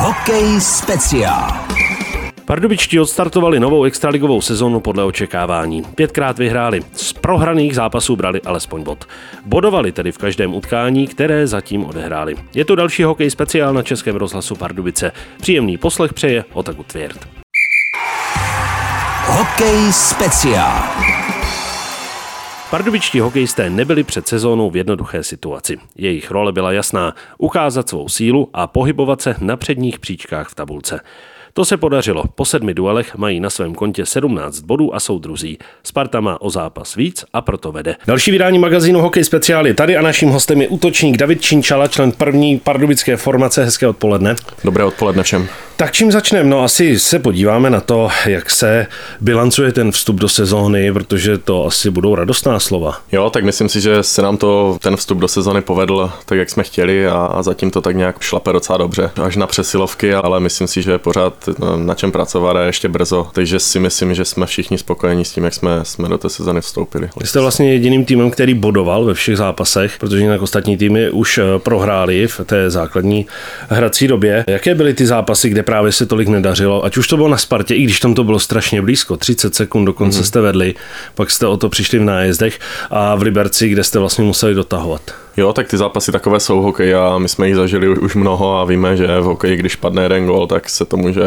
Hokej speciál. Pardubičtí odstartovali novou extraligovou sezonu podle očekávání. Pětkrát vyhráli. Z prohraných zápasů brali alespoň bod. Bodovali tedy v každém utkání, které zatím odehráli. Je to další hokej speciál na Českém rozhlasu Pardubice. Příjemný poslech přeje Otaku Tvěrt. Hokej speciál. Pardubičtí hokejisté nebyli před sezónou v jednoduché situaci. Jejich role byla jasná – ukázat svou sílu a pohybovat se na předních příčkách v tabulce. To se podařilo. Po sedmi duelech mají na svém kontě 17 bodů a jsou druzí. Sparta má o zápas víc a proto vede. Další vydání magazínu Hokej speciály. Tady a naším hostem je útočník David Činčala, člen první pardubické formace. Hezké odpoledne. Dobré odpoledne všem. Tak čím začneme? No asi se podíváme na to, jak se bilancuje ten vstup do sezóny, protože to asi budou radostná slova. Jo, tak myslím si, že se nám to ten vstup do sezóny povedl tak, jak jsme chtěli a, a zatím to tak nějak šlape docela dobře. Až na přesilovky, ale myslím si, že pořád no, na čem pracovat a ještě brzo. Takže si myslím, že jsme všichni spokojení s tím, jak jsme, jsme do té sezóny vstoupili. Vy jste vlastně jediným týmem, který bodoval ve všech zápasech, protože jinak ostatní týmy už eh, prohráli v té základní hrací době. Jaké byly ty zápasy, kde právě se tolik nedařilo, ať už to bylo na Spartě, i když tam to bylo strašně blízko, 30 sekund dokonce mm-hmm. jste vedli, pak jste o to přišli v nájezdech a v Liberci, kde jste vlastně museli dotahovat. Jo, tak ty zápasy takové jsou hokej a my jsme jich zažili už mnoho a víme, že v hokeji, když padne jeden gol, tak se to může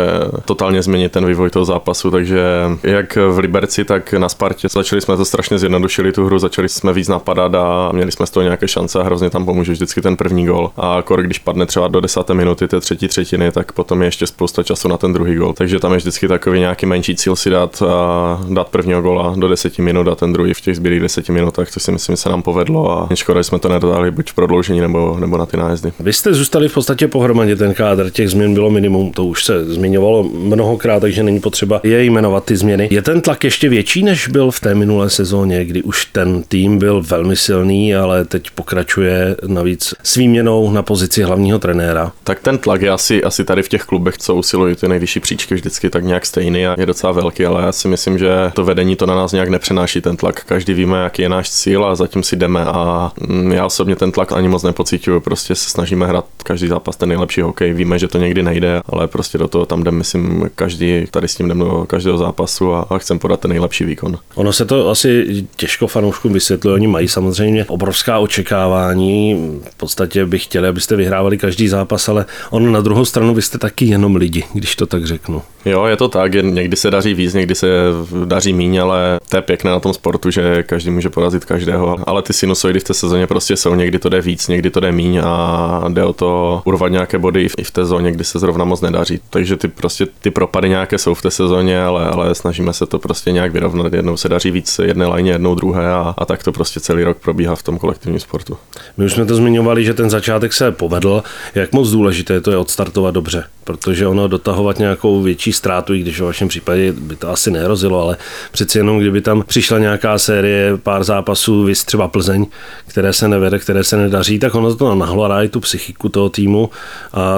totálně změnit ten vývoj toho zápasu, takže jak v Liberci, tak na Spartě začali jsme to strašně zjednodušili tu hru, začali jsme víc napadat a měli jsme z toho nějaké šance a hrozně tam pomůže vždycky ten první gol. A kor, když padne třeba do desáté minuty té třetí třetiny, tak potom je ještě spousta času na ten druhý gol. Takže tam je vždycky takový nějaký menší cíl si dát, a dát prvního gola do deseti minut a ten druhý v těch zbylých deseti minutách, což si myslím, se nám povedlo a škoda, jsme to nedodali buď v prodloužení nebo, nebo na ty nájezdy. Vy jste zůstali v podstatě pohromadě ten kádr, těch změn bylo minimum, to už se zmiňovalo mnohokrát, takže není potřeba je jmenovat ty změny. Je ten tlak ještě větší, než byl v té minulé sezóně, kdy už ten tým byl velmi silný, ale teď pokračuje navíc s výměnou na pozici hlavního trenéra? Tak ten tlak je asi, asi tady v těch klubech, co usilují ty nejvyšší příčky vždycky tak nějak stejný a je docela velký, ale já si myslím, že to vedení to na nás nějak nepřenáší ten tlak. Každý víme, jaký je náš cíl a zatím si jdeme a mm, já osobně ten tlak ani moc nepocituju, prostě se snažíme hrát každý zápas ten nejlepší hokej, víme, že to někdy nejde, ale prostě do toho tam jdeme, myslím, každý, tady s tím jdeme do každého zápasu a, a chcem podat ten nejlepší výkon. Ono se to asi těžko fanouškům vysvětluje, oni mají samozřejmě obrovská očekávání, v podstatě bych chtěli, abyste vyhrávali každý zápas, ale ono na druhou stranu vy jste taky jenom lidi, když to tak řeknu. Jo, je to tak, někdy se daří víc, někdy se daří míň, ale to je pěkné na tom sportu, že každý může porazit každého, ale ty sinusoidy v té sezóně prostě jsou, někdy to jde víc, někdy to jde míň a jde o to urvat nějaké body i v té zóně, kdy se zrovna moc nedaří. Takže ty prostě ty propady nějaké jsou v té sezóně, ale, ale snažíme se to prostě nějak vyrovnat. Jednou se daří víc jedné lajně, jednou druhé a, a tak to prostě celý rok probíhá v tom kolektivním sportu. My už jsme to zmiňovali, že ten začátek se povedl. Jak moc důležité to je odstartovat dobře, protože ono dotahovat nějakou větší ztrátu, i když v vašem případě by to asi nehrozilo, ale přeci jenom kdyby tam přišla nějaká série, pár zápasů, vys třeba Plzeň, které se nevede, které se nedaří, tak ono to nahladá i tu psychiku toho týmu a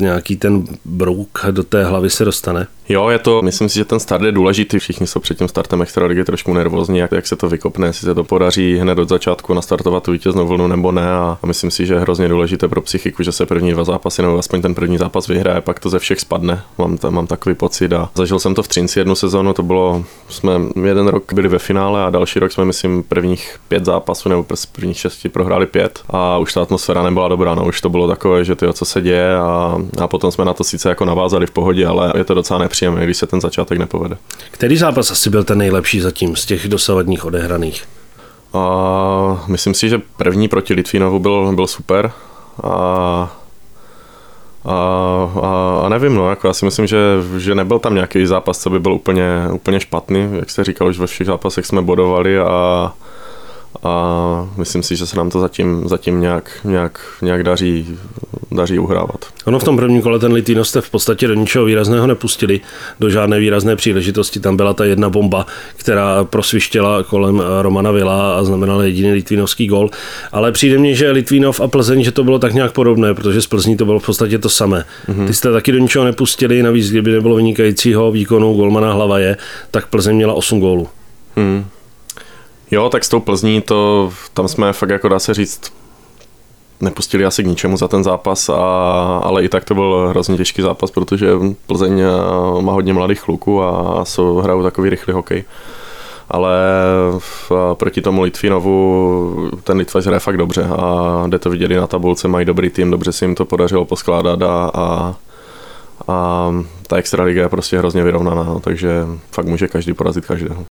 nějaký ten brouk do té hlavy se dostane. Jo, je to, myslím si, že ten start je důležitý. Všichni jsou před tím startem extraligy trošku nervózní, jak, jak se to vykopne, jestli se to podaří hned od začátku nastartovat tu vítěznou vlnu nebo ne. A, myslím si, že je hrozně důležité pro psychiku, že se první dva zápasy nebo aspoň ten první zápas vyhraje, pak to ze všech spadne. Mám, tam, mám takový pocit a zažil jsem to v Třinci jednu sezónu, to bylo, jsme jeden rok byli ve finále a další rok jsme, myslím, prvních pět zápasů nebo prvních šesti prohráli pět a už ta atmosféra nebyla dobrá. No, už to bylo takové, že ty, co se děje a, a potom jsme na to sice jako navázali v pohodě, ale je to docela nepříjemné, když se ten začátek nepovede. Který zápas asi byl ten nejlepší zatím z těch dosavadních odehraných? A myslím si, že první proti Litvínovu byl, byl super. A, a, a, a nevím, no, jako já si myslím, že, že nebyl tam nějaký zápas, co by byl úplně, úplně špatný. Jak jste říkal, už ve všech zápasech jsme bodovali a, a myslím si, že se nám to zatím, zatím nějak, nějak, nějak daří, daří uhrávat. Ono v tom prvním kole ten Litvíno jste v podstatě do ničeho výrazného nepustili, do žádné výrazné příležitosti. Tam byla ta jedna bomba, která prosvištěla kolem Romana Vila a znamenala jediný litvínovský gol. Ale přijde mně, že Litvínov a Plzeň, že to bylo tak nějak podobné, protože z Plzní to bylo v podstatě to samé. Mm-hmm. Ty jste taky do ničeho nepustili, navíc kdyby nebylo vynikajícího výkonu golmana hlava je, tak Plzeň měla 8 gólů. Mm. Jo, tak s tou Plzní to, tam jsme fakt jako dá se říct nepustili asi k ničemu za ten zápas, a, ale i tak to byl hrozně těžký zápas, protože Plzeň má hodně mladých kluků a jsou, hrajou takový rychlý hokej ale v, proti tomu Litvinovu ten Litvař hraje fakt dobře a jde to viděli na tabulce, mají dobrý tým, dobře se jim to podařilo poskládat a, a, a ta extraliga je prostě hrozně vyrovnaná, no, takže fakt může každý porazit každého.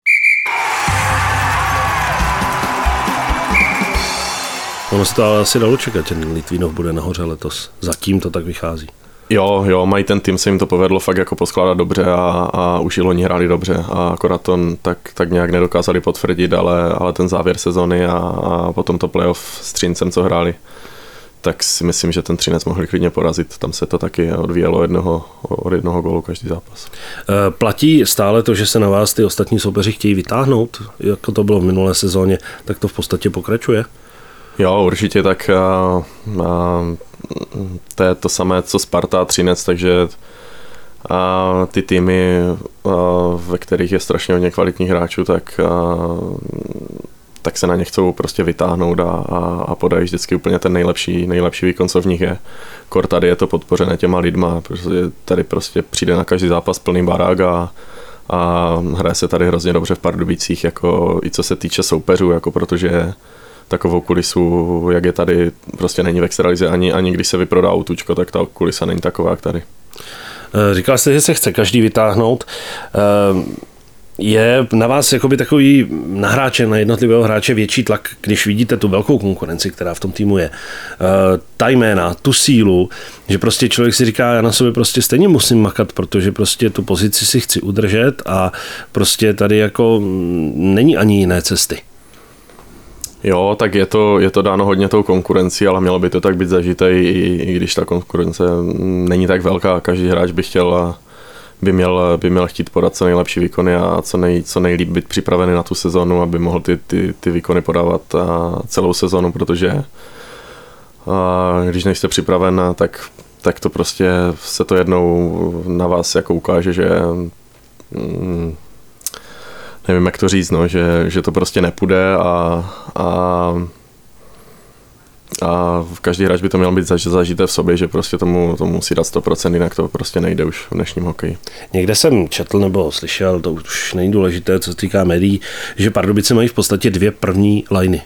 Ono se to ale asi dalo čekat, že Litvinov bude nahoře letos. Zatím to tak vychází. Jo, jo, mají ten tým, se jim to povedlo fakt jako poskládat dobře a, a už i loni hráli dobře a akorát to tak, tak nějak nedokázali potvrdit, ale, ale ten závěr sezony a, a potom to playoff s Třincem, co hráli, tak si myslím, že ten Třinec mohli klidně porazit. Tam se to taky odvíjelo jednoho, od jednoho gólu každý zápas. E, platí stále to, že se na vás ty ostatní soupeři chtějí vytáhnout, jako to bylo v minulé sezóně, tak to v podstatě pokračuje? Jo, určitě tak a, a, to je to samé, co Sparta a Třinec, takže a ty týmy, a, ve kterých je strašně hodně kvalitních hráčů, tak, a, tak se na ně chcou prostě vytáhnout a, a, a podají vždycky úplně ten nejlepší, nejlepší výkon, co v nich je. Kor tady je to podpořené těma lidma, protože tady prostě přijde na každý zápas plný barák a, a hraje se tady hrozně dobře v Pardubicích, jako i co se týče soupeřů, jako protože takovou kulisu, jak je tady, prostě není v extralize, ani, ani když se vyprodá autučko, tak ta kulisa není taková, jak tady. Eh, říkal jste, že se chce každý vytáhnout. Eh, je na vás jakoby takový nahráče, na jednotlivého hráče větší tlak, když vidíte tu velkou konkurenci, která v tom týmu je. Eh, ta jména, tu sílu, že prostě člověk si říká, já na sobě prostě stejně musím makat, protože prostě tu pozici si chci udržet a prostě tady jako mm, není ani jiné cesty. Jo, tak je to, je to dáno hodně tou konkurencí, ale mělo by to tak být zažité, i, i když ta konkurence není tak velká. Každý hráč by chtěl by měl, by měl chtít podat co nejlepší výkony a co, nej, co nejlíp být připravený na tu sezonu, aby mohl ty, ty, ty výkony podávat celou sezonu, protože a když nejste připraven, tak, tak to prostě se to jednou na vás jako ukáže, že mm, nevím, jak to říct, no, že, že to prostě nepůjde a, a a každý hráč by to měl být zažité v sobě, že prostě tomu, tomu musí dát 100%, jinak to prostě nejde už v dnešním hokeji. Někde jsem četl nebo slyšel, to už není důležité, co se týká médií, že Pardubice mají v podstatě dvě první liny.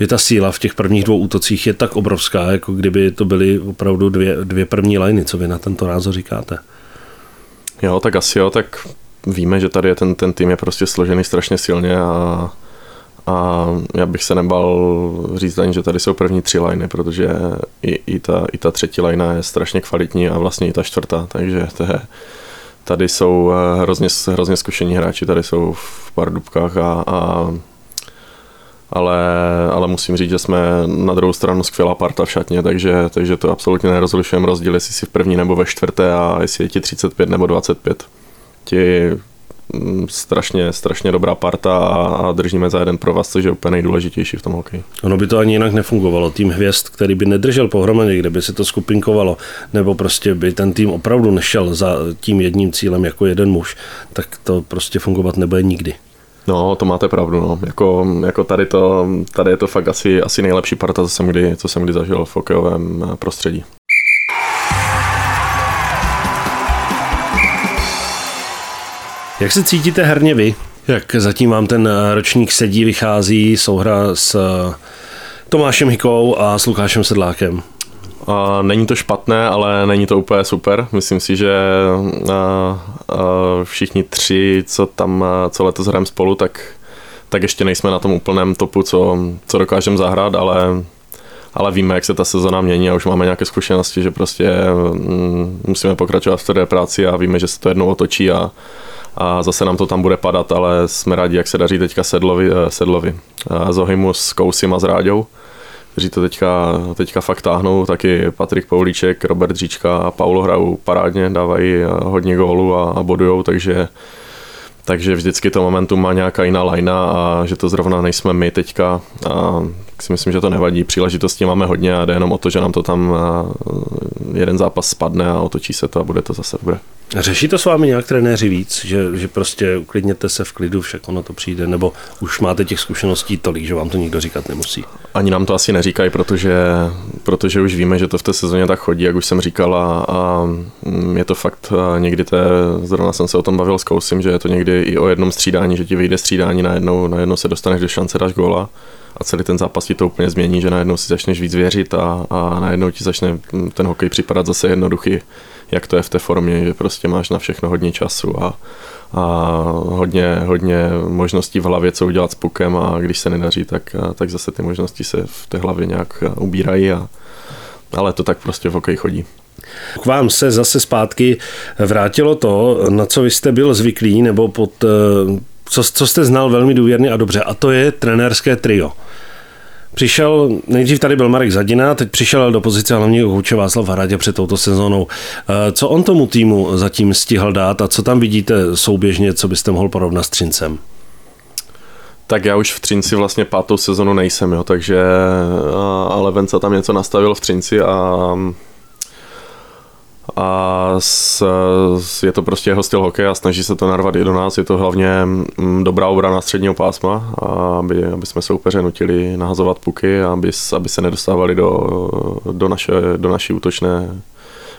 Že ta síla v těch prvních dvou útocích je tak obrovská, jako kdyby to byly opravdu dvě, dvě první liny. Co vy na tento názor říkáte? Jo, tak asi jo, tak víme, že tady je ten, ten tým je prostě složený strašně silně a, a já bych se nebal říct ani, že tady jsou první tři liny, protože i, i, ta, i ta třetí lina je strašně kvalitní a vlastně i ta čtvrtá, takže to je, tady jsou eh, hrozně, hrozně zkušení hráči, tady jsou v Pardubkách a, a ale, ale musím říct, že jsme na druhou stranu skvělá parta v šatně, takže, takže to absolutně nerozlišujeme rozdíl, jestli si v první nebo ve čtvrté a jestli je ti 35 nebo 25 ti mm, strašně, strašně dobrá parta a, držíme za jeden pro vás, což je úplně nejdůležitější v tom hokeji. Ono by to ani jinak nefungovalo. Tým hvězd, který by nedržel pohromadě, kde by se to skupinkovalo, nebo prostě by ten tým opravdu nešel za tím jedním cílem jako jeden muž, tak to prostě fungovat nebude nikdy. No, to máte pravdu, no. Jako, jako tady, to, tady je to fakt asi, asi nejlepší parta, co jsem kdy, co jsem kdy zažil v hokejovém prostředí. Jak se cítíte herně vy? Jak zatím vám ten ročník sedí, vychází, souhra s eh, Tomášem Hikou a s Lukášem Sedlákem? Není to špatné, ale není to úplně super. Myslím si, že a všichni tři, co tam, co letos hrajeme spolu, tak, tak ještě nejsme na tom úplném topu, co, co dokážeme zahrát, ale, ale víme, jak se ta sezona mění a už máme nějaké zkušenosti, že prostě mm, musíme pokračovat v té práci a víme, že se to jednou otočí a, a zase nám to tam bude padat, ale jsme rádi, jak se daří teďka Sedlovi, eh, Sedlovi. Zohymu s Kousim a s Ráďou, kteří to teďka, teďka fakt táhnou, taky Patrik Poulíček, Robert Říčka a Paulo hrajou parádně, dávají eh, hodně gólů a, a bodujou, takže takže vždycky to momentum má nějaká jiná lajna a že to zrovna nejsme my teďka a si myslím, že to nevadí. Příležitosti máme hodně a jde jenom o to, že nám to tam jeden zápas spadne a otočí se to a bude to zase dobré. Řeší to s vámi nějak trenéři víc, že, že prostě uklidněte se v klidu, však ono to přijde, nebo už máte těch zkušeností tolik, že vám to nikdo říkat nemusí? Ani nám to asi neříkají, protože, protože už víme, že to v té sezóně tak chodí, jak už jsem říkal a, a je to fakt někdy, to, zrovna jsem se o tom bavil s Kousím, že je to někdy i o jednom střídání, že ti vyjde střídání, najednou, najednou se dostaneš do šance, dáš góla a celý ten zápas ti to úplně změní, že najednou si začneš víc věřit a, a najednou ti začne ten hokej připadat zase jednoduchý, jak to je v té formě, že prostě máš na všechno hodně času a, a hodně, hodně možností v hlavě, co udělat s pukem a když se nedaří, tak, tak zase ty možnosti se v té hlavě nějak ubírají, a, ale to tak prostě v hokeji chodí. K vám se zase zpátky vrátilo to, na co vy jste byl zvyklý, nebo pod, co, co jste znal velmi důvěrně a dobře, a to je trenérské trio. Přišel, nejdřív tady byl Marek Zadina, teď přišel do pozice hlavního kouče Václav Hradě před touto sezónou. Eh, co on tomu týmu zatím stihl dát a co tam vidíte souběžně, co byste mohl porovnat s Třincem? Tak já už v Třinci vlastně pátou sezonu nejsem, jo, takže ale Venca tam něco nastavil v Třinci a a s, s, je to prostě jeho styl hokeje a snaží se to narvat i do nás. Je to hlavně mm, dobrá obrana středního pásma, aby, aby jsme soupeře nutili nahazovat puky, aby, aby se nedostávali do, do, naše, do naší útočné,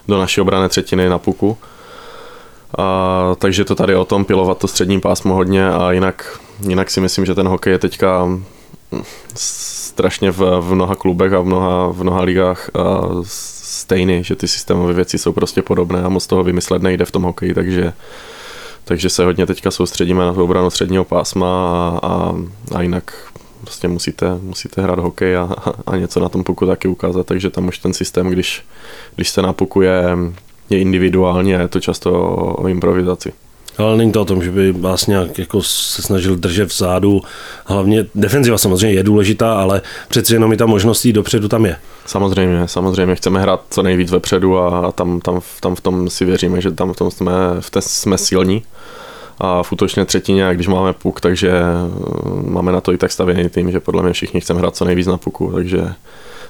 do naší obrané třetiny na puku. A, takže to tady o tom pilovat to střední pásmo hodně a jinak, jinak si myslím, že ten hokej je teďka mm, strašně v, v mnoha klubech a v mnoha, v mnoha ligách a stejný, že ty systémové věci jsou prostě podobné a moc toho vymyslet nejde v tom hokeji, takže takže se hodně teďka soustředíme na obranu středního pásma a, a, a jinak prostě musíte, musíte hrát hokej a, a něco na tom puku taky ukázat, takže tam už ten systém, když, když se na puku je, je individuálně, je to často o, o improvizaci. Ale není to o tom, že by vás nějak jako se snažil držet vzadu. Hlavně defenziva samozřejmě je důležitá, ale přeci jenom i ta možnost jít dopředu tam je. Samozřejmě, samozřejmě chceme hrát co nejvíc vepředu a tam, tam, tam v tom si věříme, že tam v tom jsme, v té jsme silní a v útočné třetině, když máme puk, takže eh, máme na to i tak stavěný tým, že podle mě všichni chceme hrát co nejvíc na puku, takže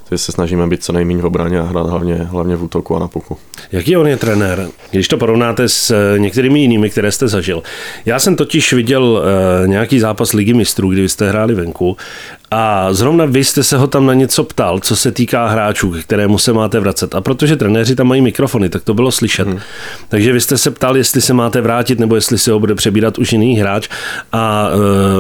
takže se snažíme být co nejméně v obraně a hrát hlavně, hlavně v útoku a na puku. Jaký on je trenér, když to porovnáte s eh, některými jinými, které jste zažil? Já jsem totiž viděl uh, nějaký zápas ligy mistrů, kdy jste hráli venku a zrovna vy jste se ho tam na něco ptal, co se týká hráčů, k kterému se máte vracet. A protože trenéři tam mají mikrofony, tak to bylo slyšet. Hmm. Takže vy jste se ptal, jestli se máte vrátit, nebo jestli se ho bude přebírat už jiný hráč. A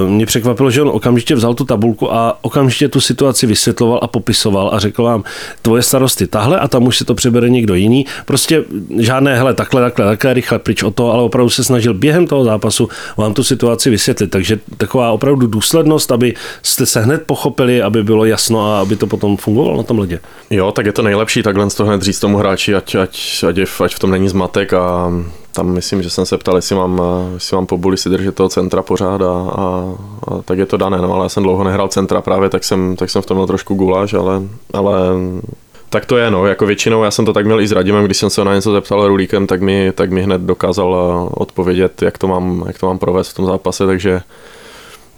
e, mě překvapilo, že on okamžitě vzal tu tabulku a okamžitě tu situaci vysvětloval a popisoval a řekl vám, tvoje starosti tahle a tam už se to přebere někdo jiný. Prostě žádné, hele, takhle, takhle, takhle, rychle pryč o to, ale opravdu se snažil během toho zápasu vám tu situaci vysvětlit. Takže taková opravdu důslednost, aby jste se hned hned pochopili, aby bylo jasno a aby to potom fungovalo na tom ledě. Jo, tak je to nejlepší takhle z toho hned říct tomu hráči, ať, ať, ať, ať v tom není zmatek a tam myslím, že jsem se ptal, jestli mám, jestli mám pobuli si držet toho centra pořád a, a, a, tak je to dané, no ale já jsem dlouho nehrál centra právě, tak jsem, tak jsem v tom měl trošku guláš, ale, ale tak to je, no, jako většinou já jsem to tak měl i s Radimem, když jsem se na něco zeptal Rulíkem, tak mi, tak mi hned dokázal odpovědět, jak to mám, jak to mám provést v tom zápase, takže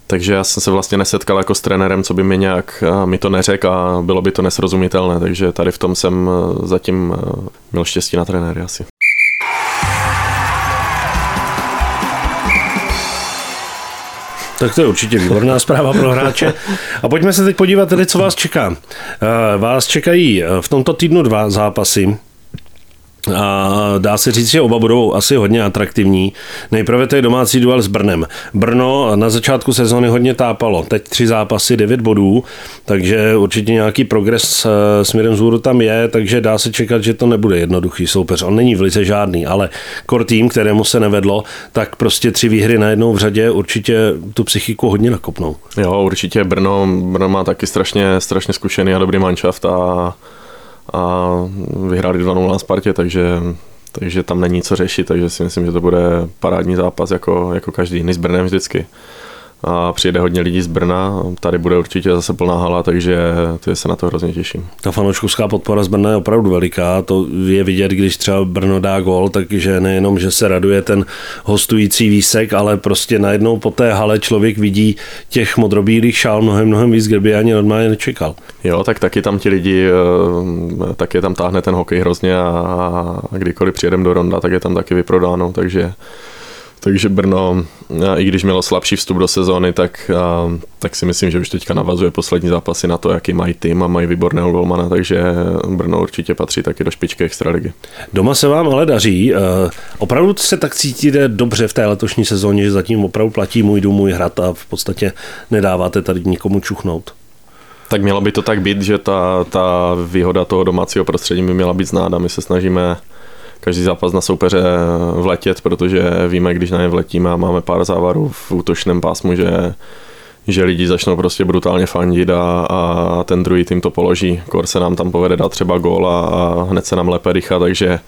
takže já jsem se vlastně nesetkal jako s trenérem, co by mi nějak mi to neřekl a bylo by to nesrozumitelné, takže tady v tom jsem e, zatím e, měl štěstí na trenéry asi. Tak to je určitě výborná zpráva pro hráče. A pojďme se teď podívat tedy, co vás čeká. E, vás čekají v tomto týdnu dva zápasy. A dá se říct, že oba budou asi hodně atraktivní. Nejprve to je domácí duel s Brnem. Brno na začátku sezóny hodně tápalo. Teď tři zápasy, devět bodů, takže určitě nějaký progres eh, směrem vzhůru tam je, takže dá se čekat, že to nebude jednoduchý soupeř. On není v lize žádný, ale kor tým, kterému se nevedlo, tak prostě tři výhry na jednou v řadě určitě tu psychiku hodně nakopnou. Jo, určitě Brno, Brno má taky strašně, strašně zkušený a dobrý manšaft a a vyhráli 2-0 na Spartě, takže, takže tam není co řešit, takže si myslím, že to bude parádní zápas jako, jako každý jiný s Brnem vždycky. A přijede hodně lidí z Brna. Tady bude určitě zase plná hala, takže to se na to hrozně těším. Ta fanouškovská podpora z Brna je opravdu veliká. To je vidět, když třeba Brno dá gol, takže nejenom, že se raduje ten hostující výsek, ale prostě najednou po té hale člověk vidí těch modrobílých šál mnohem, mnohem víc, kde by ani normálně nečekal. Jo, tak taky tam ti lidi, eh, taky tam táhne ten hokej hrozně a kdykoliv přijedem do Ronda, tak je tam taky vyprodáno, takže takže Brno, i když mělo slabší vstup do sezóny, tak, tak si myslím, že už teďka navazuje poslední zápasy na to, jaký mají tým a mají výborného golmana, takže Brno určitě patří taky do špičky extraligy. Doma se vám ale daří. Opravdu se tak cítíte dobře v té letošní sezóně, že zatím opravdu platí můj dům, můj hrad a v podstatě nedáváte tady nikomu čuchnout. Tak mělo by to tak být, že ta, ta výhoda toho domácího prostředí by měla být znáda. My se snažíme každý zápas na soupeře vletět, protože víme, když na ně vletíme a máme pár závarů v útočném pásmu, že že lidi začnou prostě brutálně fandit a, a ten druhý tým to položí. Kor se nám tam povede dát třeba gól a, a hned se nám lépe rychat, takže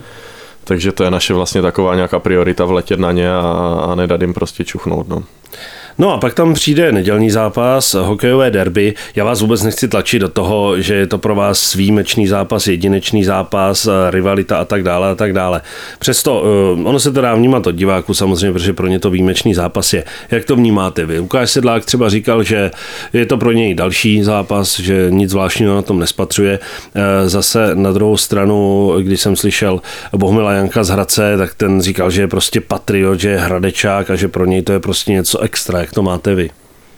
takže to je naše vlastně taková nějaká priorita vletět na ně a, a nedat jim prostě čuchnout. No. No a pak tam přijde nedělní zápas, hokejové derby. Já vás vůbec nechci tlačit do toho, že je to pro vás výjimečný zápas, jedinečný zápas, rivalita a tak dále a tak dále. Přesto eh, ono se to dá vnímat od diváku samozřejmě, protože pro ně to výjimečný zápas je. Jak to vnímáte vy? Lukáš Sedlák třeba říkal, že je to pro něj další zápas, že nic zvláštního na tom nespatřuje. Eh, zase na druhou stranu, když jsem slyšel Bohumila Janka z Hradce, tak ten říkal, že je prostě patriot, že je hradečák a že pro něj to je prostě něco extra jak to máte vy?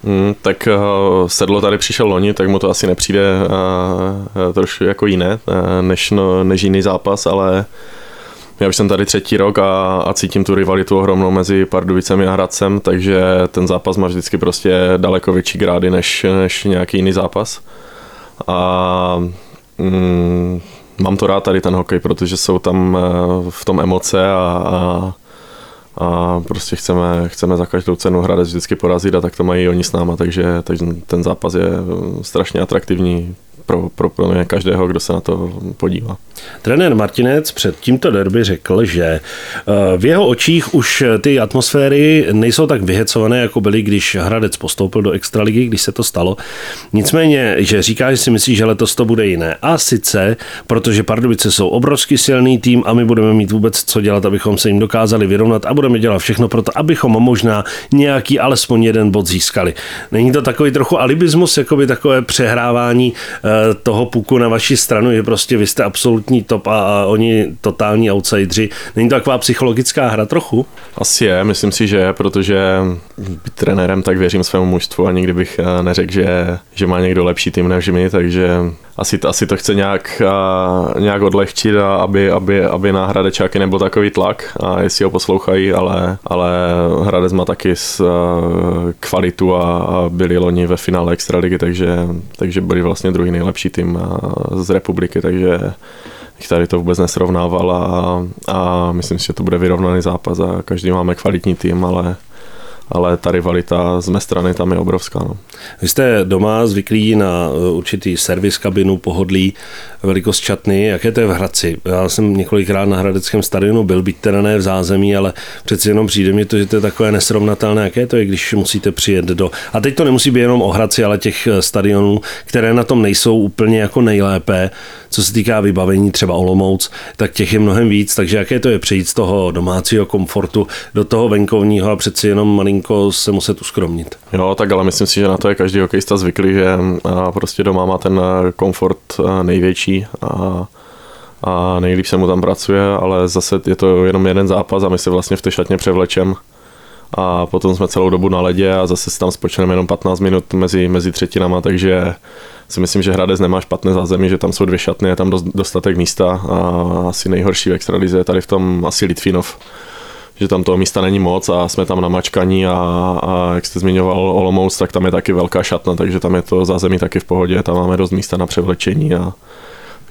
Hmm, tak uh, sedlo tady přišel loni, tak mu to asi nepřijde uh, trošku jako jiné, uh, než, no, než jiný zápas, ale já už jsem tady třetí rok a, a cítím tu rivalitu ohromnou mezi Pardubicemi a Hradcem, takže ten zápas má vždycky prostě daleko větší grády než, než nějaký jiný zápas. A mm, mám to rád tady ten hokej, protože jsou tam v tom emoce a, a a prostě chceme, chceme za každou cenu Hradec vždycky porazit a tak to mají oni s náma, takže, takže ten zápas je strašně atraktivní pro, pro, pro mě každého, kdo se na to podívá. Trenér Martinec před tímto derby řekl, že eh, v jeho očích už ty atmosféry nejsou tak vyhecované, jako byly, když Hradec postoupil do extraligy, když se to stalo. Nicméně, že říká, že si myslí, že letos to bude jiné. A sice, protože Pardubice jsou obrovský silný tým a my budeme mít vůbec co dělat, abychom se jim dokázali vyrovnat a budeme dělat všechno pro to, abychom možná nějaký alespoň jeden bod získali. Není to takový trochu alibismus, jako by takové přehrávání eh, toho puku na vaši stranu, že prostě vy jste absolutní top a, a oni totální outsideri. Není to taková psychologická hra trochu? Asi je, myslím si, že je, protože být trenérem tak věřím svému mužstvu a nikdy bych eh, neřekl, že, že má někdo lepší tým než my, takže asi to, asi to chce nějak, a, nějak odlehčit, a aby, aby, aby na Hradečáky nebyl takový tlak a jestli ho poslouchají, ale, ale Hradec má taky s, a, kvalitu a, a byli loni ve finále Extraligy, takže, takže byli vlastně druhý nejlepší tým z republiky, takže bych tady to vůbec nesrovnával a, a myslím si, že to bude vyrovnaný zápas a každý máme kvalitní tým, ale ale ta rivalita z mé strany tam je obrovská. No. Vy jste doma zvyklí na eh, určitý servis kabinu, pohodlí, velikost čatny. Jaké to je v Hradci? Já jsem několikrát na Hradeckém stadionu byl, byť teda ne v zázemí, ale přeci jenom přijde mi to, že to je takové nesrovnatelné. Jaké to je, když musíte přijet do... A teď to nemusí být jenom o Hradci, ale těch eh, stadionů, které na tom nejsou úplně jako nejlépe, co se týká vybavení třeba Olomouc, tak těch je mnohem víc, takže jaké to je přejít z toho domácího komfortu do toho venkovního a přeci jenom malinko se muset uskromnit. Jo, tak ale myslím si, že na to je každý hokejista zvyklý, že prostě doma má ten komfort největší a a nejlíp se mu tam pracuje, ale zase je to jenom jeden zápas a my se vlastně v té šatně převlečem a potom jsme celou dobu na ledě a zase si tam spočneme jenom 15 minut mezi, mezi třetinama, takže si myslím, že Hradec nemá špatné zázemí, že tam jsou dvě šatny, je tam dostatek místa a asi nejhorší v extralize je tady v tom asi Litvinov že tam toho místa není moc a jsme tam na mačkaní a, a jak jste zmiňoval Olomouc, tak tam je taky velká šatna, takže tam je to zázemí taky v pohodě, tam máme dost místa na převlečení a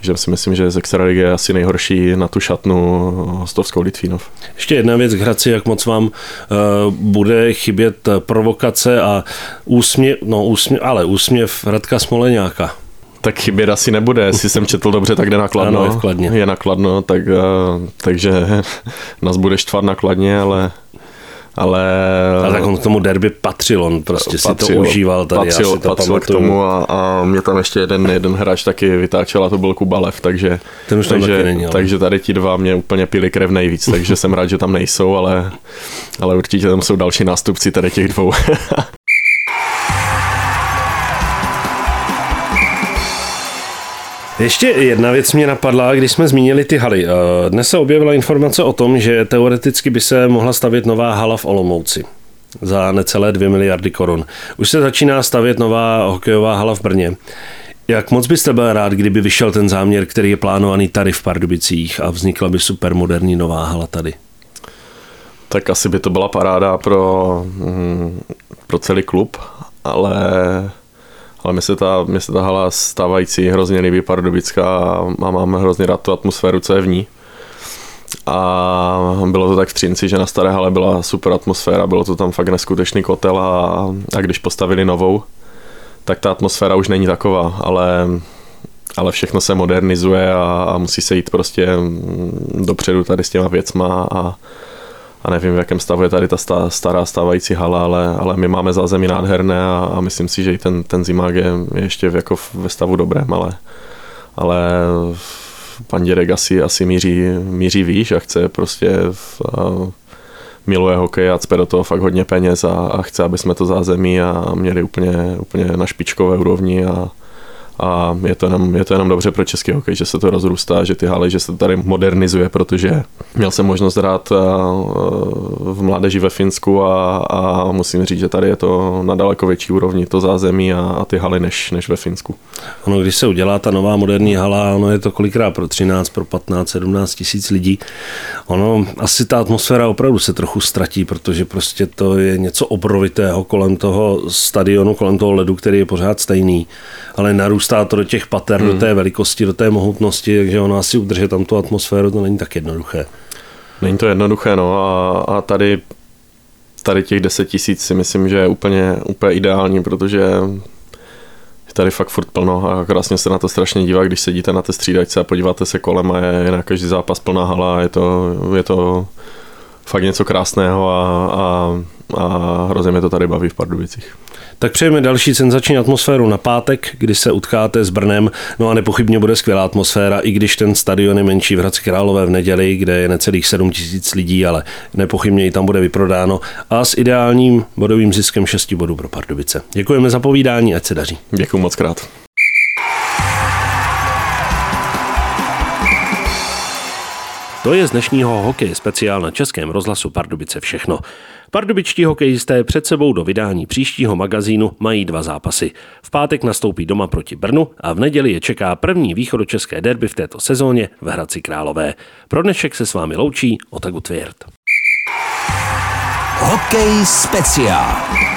že si myslím, že z Extraligy je asi nejhorší na tu šatnu Hostovskou Litvínov. Ještě jedna věc Hradci, jak moc vám uh, bude chybět provokace a úsměv, no úsměv, ale úsměv Radka Smoleňáka. Tak chybět asi nebude, jestli jsem četl dobře, tak jde nakladno. Ano, je, vkladně. je nakladno, tak, uh, takže nás bude štvat nakladně, ale ale... A tak on k tomu derby patřil, on prostě patřil, si to užíval tady, patřil, já si to patřil k tomu a, a mě tam ještě jeden, jeden hráč taky vytáčel a to byl Kubalev, takže, Ten už tam takže, taky není, ale. takže tady ti dva mě úplně pili krev nejvíc, takže jsem rád, že tam nejsou, ale, ale určitě tam jsou další nástupci tady těch dvou. Ještě jedna věc mě napadla, když jsme zmínili ty haly. Eh, Dnes se objevila informace o tom, že teoreticky by se mohla stavět nová hala v Olomouci za necelé 2 miliardy korun. Už se začíná stavět nová hokejová hala v Brně. Jak moc byste byl rád, kdyby vyšel ten záměr, který je plánovaný tady v Pardubicích a vznikla by supermoderní nová hala tady? tak asi by to byla paráda pro, mm, pro celý klub, ale ale mi se ta, mi se ta hala stávající hrozně líbí Pardubická a mám hrozně rád tu atmosféru, co je v ní. A bylo to tak v Třinci, že na staré hale byla super atmosféra, bylo to tam fakt neskutečný kotel a, a když postavili novou, tak ta atmosféra už není taková, ale, ale všechno se modernizuje a, a musí se jít prostě dopředu tady s těma věcma a, a nevím, v jakém stavu je tady ta sta, stará stávající hala, ale, ale my máme zázemí nádherné a, a myslím si, že i ten, ten zimák je, je ještě v, jako ve stavu dobrém, ale, ale pan Dědek asi, asi míří, míří výš a chce prostě v, a, miluje hokej a cpe do toho fakt hodně peněz a, a chce, aby jsme to zázemí a měli úplně, úplně na špičkové úrovni a, a je to, jenom, je to jenom dobře pro český hokej, že se to rozrůstá, že ty haly, že se to tady modernizuje, protože měl jsem možnost hrát v mládeži ve Finsku a, a musím říct, že tady je to na daleko větší úrovni, to zázemí a, a ty haly než, než ve Finsku. Ono, když se udělá ta nová moderní hala, ono je to kolikrát pro 13, pro 15, 17 tisíc lidí, ono asi ta atmosféra opravdu se trochu ztratí, protože prostě to je něco obrovitého kolem toho stadionu, kolem toho ledu, který je pořád stejný, ale narůstá to do těch pater, hmm. do té velikosti, do té mohutnosti, takže ono asi udržet tam tu atmosféru, to není tak jednoduché. Není to jednoduché, no a, a tady, tady těch 10 tisíc si myslím, že je úplně, úplně ideální, protože je tady fakt furt plno a krásně se na to strašně dívá, když sedíte na té střídačce a podíváte se kolem a je, je na každý zápas plná hala je to, je to fakt něco krásného a, a, a hrozně mě to tady baví v Pardubicích. Tak přejeme další senzační atmosféru na pátek, kdy se utkáte s Brnem. No a nepochybně bude skvělá atmosféra, i když ten stadion je menší v Hradci Králové v neděli, kde je necelých 7 tisíc lidí, ale nepochybně i tam bude vyprodáno. A s ideálním bodovým ziskem 6 bodů pro Pardubice. Děkujeme za povídání, ať se daří. Děkuji moc krát. To je z dnešního hokeje speciál na Českém rozhlasu Pardubice všechno. Pardubičtí hokejisté před sebou do vydání příštího magazínu mají dva zápasy. V pátek nastoupí doma proti Brnu a v neděli je čeká první východočeské derby v této sezóně v Hradci Králové. Pro dnešek se s vámi loučí Otagu Tvěrt. Hokej speciál.